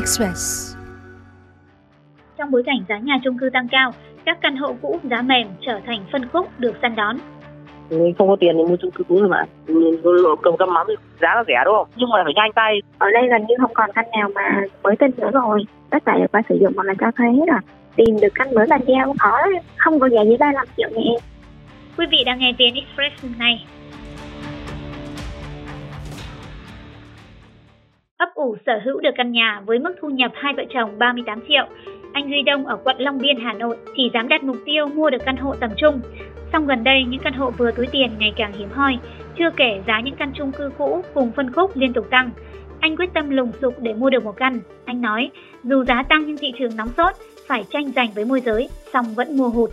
Express. Trong bối cảnh giá nhà chung cư tăng cao, các căn hộ cũ giá mềm trở thành phân khúc được săn đón. Mình không có tiền thì mua chung cư cũ rồi mà. Mình cầm cắm mắm thì giá nó rẻ đúng không? Nhưng mà phải nhanh tay. Ở đây gần như không còn căn nào mà mới tinh nữa rồi. Tất cả đều qua sử dụng hoặc là cho thuê hết rồi. Tìm được căn mới bàn giao cũng khó lắm. Không có giá dưới 35 triệu nha em. Quý vị đang nghe VN Express này. Ấp ủ sở hữu được căn nhà với mức thu nhập hai vợ chồng 38 triệu. Anh Duy Đông ở quận Long Biên, Hà Nội chỉ dám đặt mục tiêu mua được căn hộ tầm trung. Song gần đây những căn hộ vừa túi tiền ngày càng hiếm hoi, chưa kể giá những căn chung cư cũ cùng phân khúc liên tục tăng. Anh quyết tâm lùng sục để mua được một căn. Anh nói, dù giá tăng nhưng thị trường nóng sốt, phải tranh giành với môi giới, song vẫn mua hụt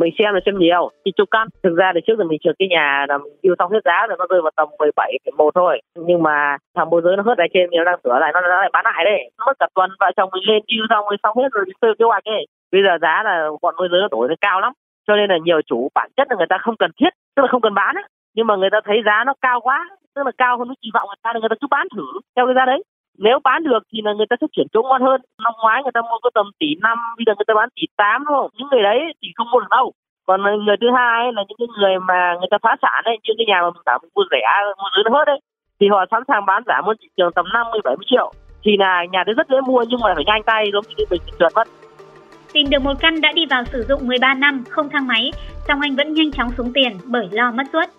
mình xem là xem nhiều. Thì chục căn. Thực ra thì trước giờ mình trượt cái nhà là mình yêu xong hết giá rồi nó rơi vào tầm 17 một thôi. Nhưng mà thằng môi giới nó hớt lại trên mình nó đang sửa lại nó, nó lại bán lại đấy. Nó mất cả tuần vợ chồng mình lên yêu xong rồi xong hết rồi sơ kế hoạch ấy. Bây giờ giá là bọn môi giới nó đổi nó cao lắm. Cho nên là nhiều chủ bản chất là người ta không cần thiết tức là không cần bán ấy. Nhưng mà người ta thấy giá nó cao quá tức là cao hơn cái kỳ vọng người ta người ta cứ bán thử theo cái giá đấy nếu bán được thì là người ta sẽ chuyển chỗ ngon hơn. Năm ngoái người ta mua có tầm tỷ năm bây giờ người ta bán tỷ tám đúng không? Những người đấy thì không mua được đâu. Còn người thứ hai là những cái người mà người ta phá sản ấy như cái nhà mà mình bảo mua rẻ mua dưới nó hết đấy thì họ sẵn sàng bán giảm hơn thị trường tầm 50 70 triệu. Thì là nhà đấy rất dễ mua nhưng mà phải nhanh tay giống như mình trượt mất. Tìm được một căn đã đi vào sử dụng 13 năm, không thang máy, song anh vẫn nhanh chóng xuống tiền bởi lo mất suất.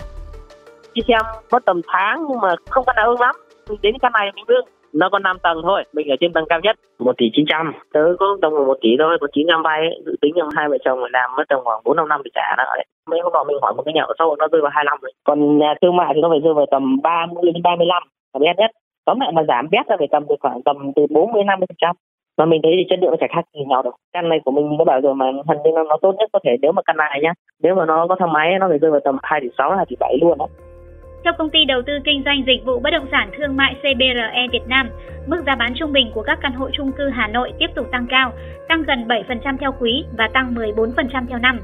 Đi xem mất tầm tháng nhưng mà không căn nào ưng lắm. Mình đến căn này mình đương nó có 5 tầng thôi mình ở trên tầng cao nhất. Một tỷ chín trăm. Tớ có tầm một tỷ thôi có chín trăm vay dự tính rằng hai vợ chồng làm mất tầm khoảng bốn năm năm để trả nợ đấy. Mấy hôm nọ mình hỏi một cái nhà ở sâu nó rơi vào hai năm rồi. Còn nhà thương mại thì nó phải rơi vào tầm 30 đến 35 là bé nhất. Tóm lại mà giảm bét ra phải tầm khoảng tầm từ 40 50 phần trăm. Mà mình thấy thì chất lượng nó chả khác gì nhau đâu. Căn này của mình có bảo rồi mà hình như nó, nó tốt nhất có thể nếu mà căn này nhá. Nếu mà nó có thang máy nó phải rơi vào tầm hai tỷ sáu hai tỷ bảy luôn đó theo công ty đầu tư kinh doanh dịch vụ bất động sản thương mại CBRE Việt Nam, mức giá bán trung bình của các căn hộ chung cư Hà Nội tiếp tục tăng cao, tăng gần 7% theo quý và tăng 14% theo năm.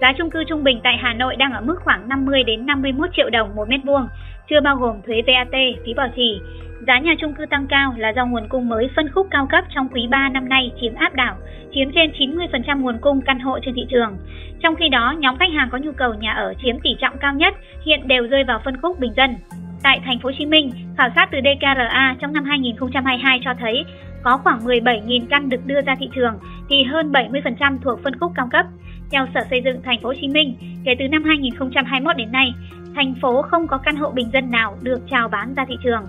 Giá chung cư trung bình tại Hà Nội đang ở mức khoảng 50 đến 51 triệu đồng một mét vuông, chưa bao gồm thuế VAT, phí bảo trì. Giá nhà chung cư tăng cao là do nguồn cung mới phân khúc cao cấp trong quý 3 năm nay chiếm áp đảo, chiếm trên 90% nguồn cung căn hộ trên thị trường. Trong khi đó, nhóm khách hàng có nhu cầu nhà ở chiếm tỷ trọng cao nhất hiện đều rơi vào phân khúc bình dân. Tại thành phố Hồ Chí Minh, khảo sát từ DKRA trong năm 2022 cho thấy có khoảng 17.000 căn được đưa ra thị trường thì hơn 70% thuộc phân khúc cao cấp. Theo Sở Xây dựng thành phố Hồ Chí Minh, kể từ năm 2021 đến nay, thành phố không có căn hộ bình dân nào được chào bán ra thị trường.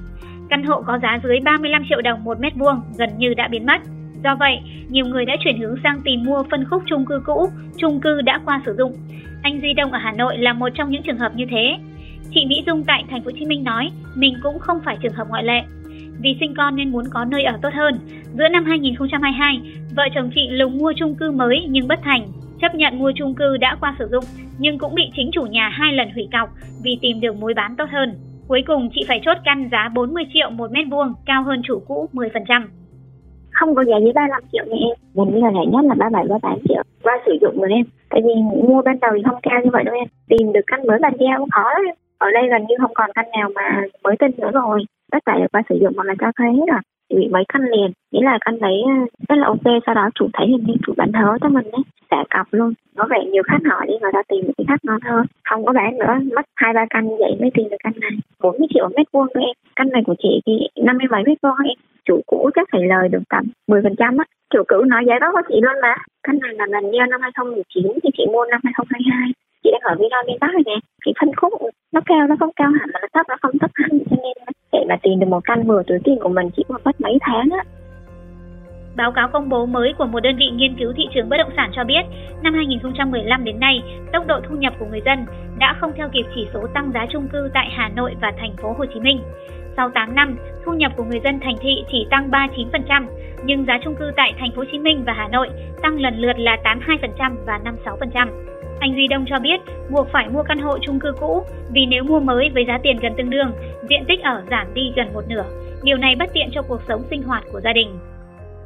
Căn hộ có giá dưới 35 triệu đồng một mét vuông gần như đã biến mất. Do vậy, nhiều người đã chuyển hướng sang tìm mua phân khúc chung cư cũ, chung cư đã qua sử dụng. Anh Duy Đông ở Hà Nội là một trong những trường hợp như thế. Chị Mỹ Dung tại thành phố Hồ Chí Minh nói, mình cũng không phải trường hợp ngoại lệ. Vì sinh con nên muốn có nơi ở tốt hơn. Giữa năm 2022, vợ chồng chị lùng mua chung cư mới nhưng bất thành, chấp nhận mua chung cư đã qua sử dụng nhưng cũng bị chính chủ nhà hai lần hủy cọc vì tìm được mối bán tốt hơn. Cuối cùng chị phải chốt căn giá 40 triệu một mét vuông, cao hơn chủ cũ 10% không có giá dưới 35 triệu nha em. Gần như là rẻ nhất là 37 38 triệu. Qua sử dụng rồi em. Tại vì mua ban đầu thì không cao như vậy đâu em. Tìm được căn mới bàn giao cũng khó lắm ở đây gần như không còn căn nào mà mới tinh nữa rồi. Tất cả đều qua sử dụng hoặc là cho thuê hết rồi thì bị mấy căn liền. Nghĩa là căn đấy ờ, rất là ok. Sau đó chủ thấy hình như chủ bán hớ cho mình đấy. Trả cọc luôn. Có vẻ nhiều khách hỏi đi người ta tìm những cái khách ngon hơn. Không có bán nữa. Mất hai, ba căn vậy mới tìm được căn này. 40 triệu mét vuông thôi em. Căn này của chị thì 57 mét vuông em. Chủ cũ chắc phải lời được tầm 10 phần trăm á. Chủ cũ nói giá đó có chị luôn mà. Căn này là lần giao năm 2019 thì chị mua năm 2022 chị đang ở Vina miền Bắc này nè. Cái phân khúc, nó cao, nó không cao hẳn, mà nó thấp, nó không thấp hẳn. Cho nên mà tìm được một căn vừa túi tiền của mình chỉ mất mấy tháng á Báo cáo công bố mới của một đơn vị nghiên cứu thị trường bất động sản cho biết, năm 2015 đến nay, tốc độ thu nhập của người dân đã không theo kịp chỉ số tăng giá chung cư tại Hà Nội và thành phố Hồ Chí Minh. Sau 8 năm, thu nhập của người dân thành thị chỉ tăng 39%, nhưng giá chung cư tại thành phố Hồ Chí Minh và Hà Nội tăng lần lượt là 82% và 56%. Anh Duy Đông cho biết buộc phải mua căn hộ chung cư cũ vì nếu mua mới với giá tiền gần tương đương, diện tích ở giảm đi gần một nửa. Điều này bất tiện cho cuộc sống sinh hoạt của gia đình.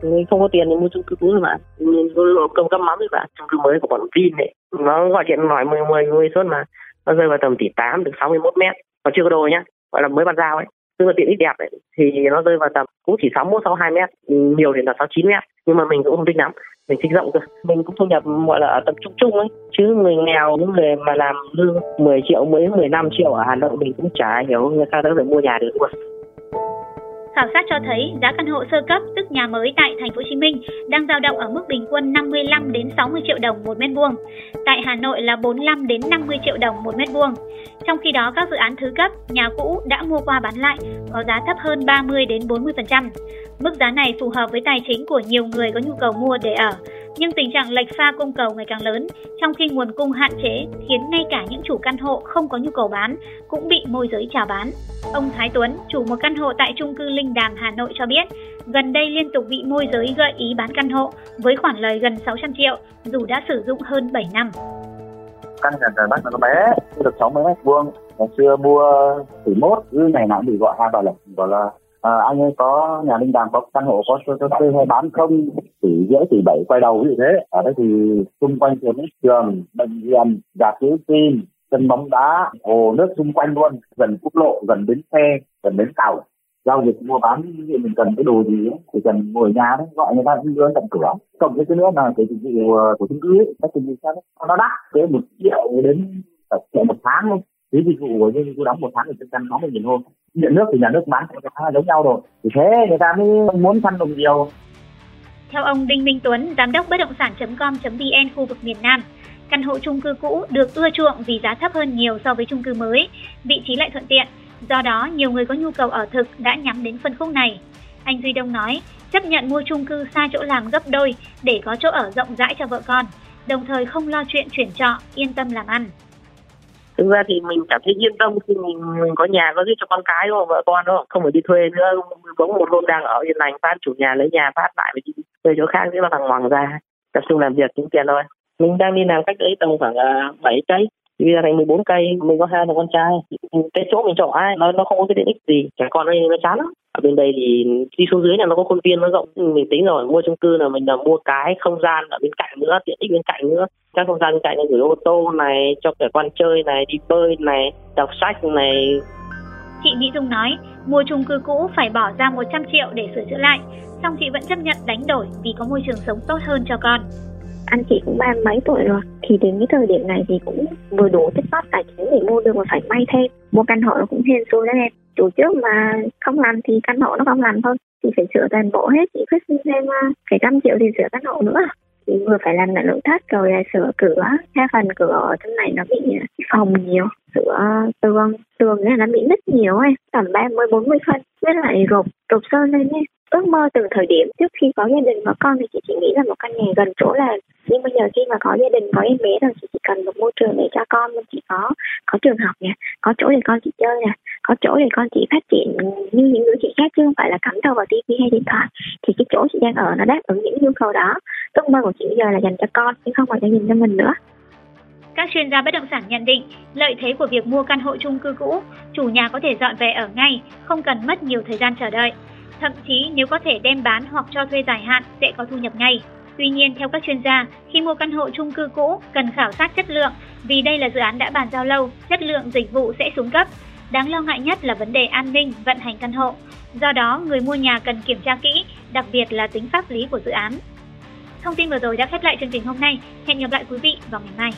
Mình không có tiền thì mua chung cư cũ rồi mà. Ừ, mình cầm cắm mắm rồi bạn. Chung cư mới của bọn Vin này. Nó gọi điện nói 10 10 10 suốt mà. Nó rơi vào tầm tỷ 8 được 61 mét. Còn chưa có đồ nhá. Gọi là mới bàn giao ấy tức là tiện ích đẹp ấy, thì nó rơi vào tầm cũng chỉ 61 62 mét ừ, nhiều thì là 69 mét nhưng mà mình cũng không thích lắm mình thích rộng cơ. Mình cũng thu nhập, gọi là ở tầm trung trung ấy. Chứ người nghèo, những người mà làm lương 10 triệu mới 15 triệu ở Hà Nội mình cũng chả hiểu, người ta đã phải mua nhà được luôn. Khảo sát cho thấy giá căn hộ sơ cấp, tức nhà mới tại thành phố Hồ Chí Minh đang dao động ở mức bình quân 55 đến 60 triệu đồng một mét vuông. Tại Hà Nội là 45 đến 50 triệu đồng một mét vuông. Trong khi đó các dự án thứ cấp, nhà cũ đã mua qua bán lại có giá thấp hơn 30 đến 40%. Mức giá này phù hợp với tài chính của nhiều người có nhu cầu mua để ở, nhưng tình trạng lệch pha cung cầu ngày càng lớn, trong khi nguồn cung hạn chế khiến ngay cả những chủ căn hộ không có nhu cầu bán cũng bị môi giới chào bán. Ông Thái Tuấn, chủ một căn hộ tại trung cư Linh Đàm, Hà Nội cho biết, gần đây liên tục bị môi giới gợi ý bán căn hộ với khoản lời gần 600 triệu dù đã sử dụng hơn 7 năm. Căn nhà trời Bắc nó bé, được 60 mét vuông. Ngày xưa mua tỷ mốt, cứ ngày nào bị gọi hai bà lần, gọi là à, anh ơi có nhà linh đàm có căn hộ có cho thuê hay bán không? Tỷ rưỡi tỷ bảy quay đầu như thế. Ở đây thì xung quanh trường trường bệnh viện giả cứu tim sân bóng đá hồ nước xung quanh luôn. Gần quốc lộ gần bến xe gần bến tàu. Giao dịch mua bán ví mình cần cái đồ gì ấy, thì cần ngồi nhà đấy gọi người ta cũng đến tận cửa. Cộng với cái nữa là cái dịch vụ ờ, của chung cư ấy các dịch vụ sao nó đắt tới một triệu đến cả triệu một tháng luôn phí dịch vụ của như đóng một tháng thì chắc chắn sáu mươi nghìn thôi điện nước thì nhà nước bán cho khá là giống nhau rồi thì thế người ta mới muốn săn đồng nhiều theo ông Đinh Minh Tuấn, giám đốc bất động sản.com.vn khu vực miền Nam, căn hộ chung cư cũ được ưa chuộng vì giá thấp hơn nhiều so với chung cư mới, vị trí lại thuận tiện. Do đó, nhiều người có nhu cầu ở thực đã nhắm đến phân khúc này. Anh Duy Đông nói, chấp nhận mua chung cư xa chỗ làm gấp đôi để có chỗ ở rộng rãi cho vợ con, đồng thời không lo chuyện chuyển trọ, yên tâm làm ăn thực ra thì mình cảm thấy yên tâm khi mình, mình có nhà có giúp cho con cái đúng vợ con đó không? Phải đi thuê nữa có một hôm đang ở yên lành phát chủ nhà lấy nhà phát lại và đi thuê chỗ khác nữa là thằng hoàng ra tập trung làm việc kiếm tiền thôi. Mình đang đi làm cách đấy tầm khoảng à, uh, cái thì bây giờ thành 14 cây, mình có hai thằng con trai. Cái chỗ mình chọn ai, nó nó không có cái tiện ích gì. Trẻ con đây nó chán lắm. Ở bên đây thì đi xuống dưới là nó có khuôn viên, nó rộng. Mình tính rồi, mua chung cư là mình là mua cái không gian ở bên cạnh nữa, tiện ích bên cạnh nữa. Các không gian bên cạnh là gửi ô tô này, cho trẻ con chơi này, đi bơi này, đọc sách này. Chị Mỹ Dung nói, mua chung cư cũ phải bỏ ra 100 triệu để sửa chữa lại. Song chị vẫn chấp nhận đánh đổi vì có môi trường sống tốt hơn cho con anh chị cũng ba mấy tuổi rồi, thì đến cái thời điểm này thì cũng vừa đủ tích góp tài chính để mua được mà phải may thêm. Mua căn hộ nó cũng hên xui đấy em. Chủ trước mà không làm thì căn hộ nó không làm thôi. Thì phải sửa toàn bộ hết chị quyết sinh thêm phải trăm triệu thì sửa căn hộ nữa. Thì vừa phải làm lại nội thất, rồi là sửa cửa, hai phần cửa ở trong này nó bị à, phòng nhiều, sửa tường. Tường này nó bị nứt nhiều ấy, tầm ba mươi, bốn mươi phân, với lại rột rột sơn lên ấy. Ước mơ từng thời điểm trước khi có gia đình, có con thì chị chỉ nghĩ là một căn nhà gần chỗ là nhưng bây giờ khi mà có gia đình có em bé rồi chị chỉ cần một môi trường để cho con chị có có trường học nè có chỗ để con chị chơi nè có chỗ để con chị phát triển như những đứa chị khác chứ không phải là cắm đầu vào tivi hay điện thoại thì cái chỗ chị đang ở nó đáp ứng những nhu cầu đó ước mơ của chị bây giờ là dành cho con chứ không phải cho dành cho mình nữa các chuyên gia bất động sản nhận định, lợi thế của việc mua căn hộ chung cư cũ, chủ nhà có thể dọn về ở ngay, không cần mất nhiều thời gian chờ đợi. Thậm chí nếu có thể đem bán hoặc cho thuê dài hạn sẽ có thu nhập ngay. Tuy nhiên, theo các chuyên gia, khi mua căn hộ chung cư cũ cần khảo sát chất lượng vì đây là dự án đã bàn giao lâu, chất lượng dịch vụ sẽ xuống cấp. Đáng lo ngại nhất là vấn đề an ninh, vận hành căn hộ. Do đó, người mua nhà cần kiểm tra kỹ, đặc biệt là tính pháp lý của dự án. Thông tin vừa rồi đã khép lại chương trình hôm nay. Hẹn gặp lại quý vị vào ngày mai.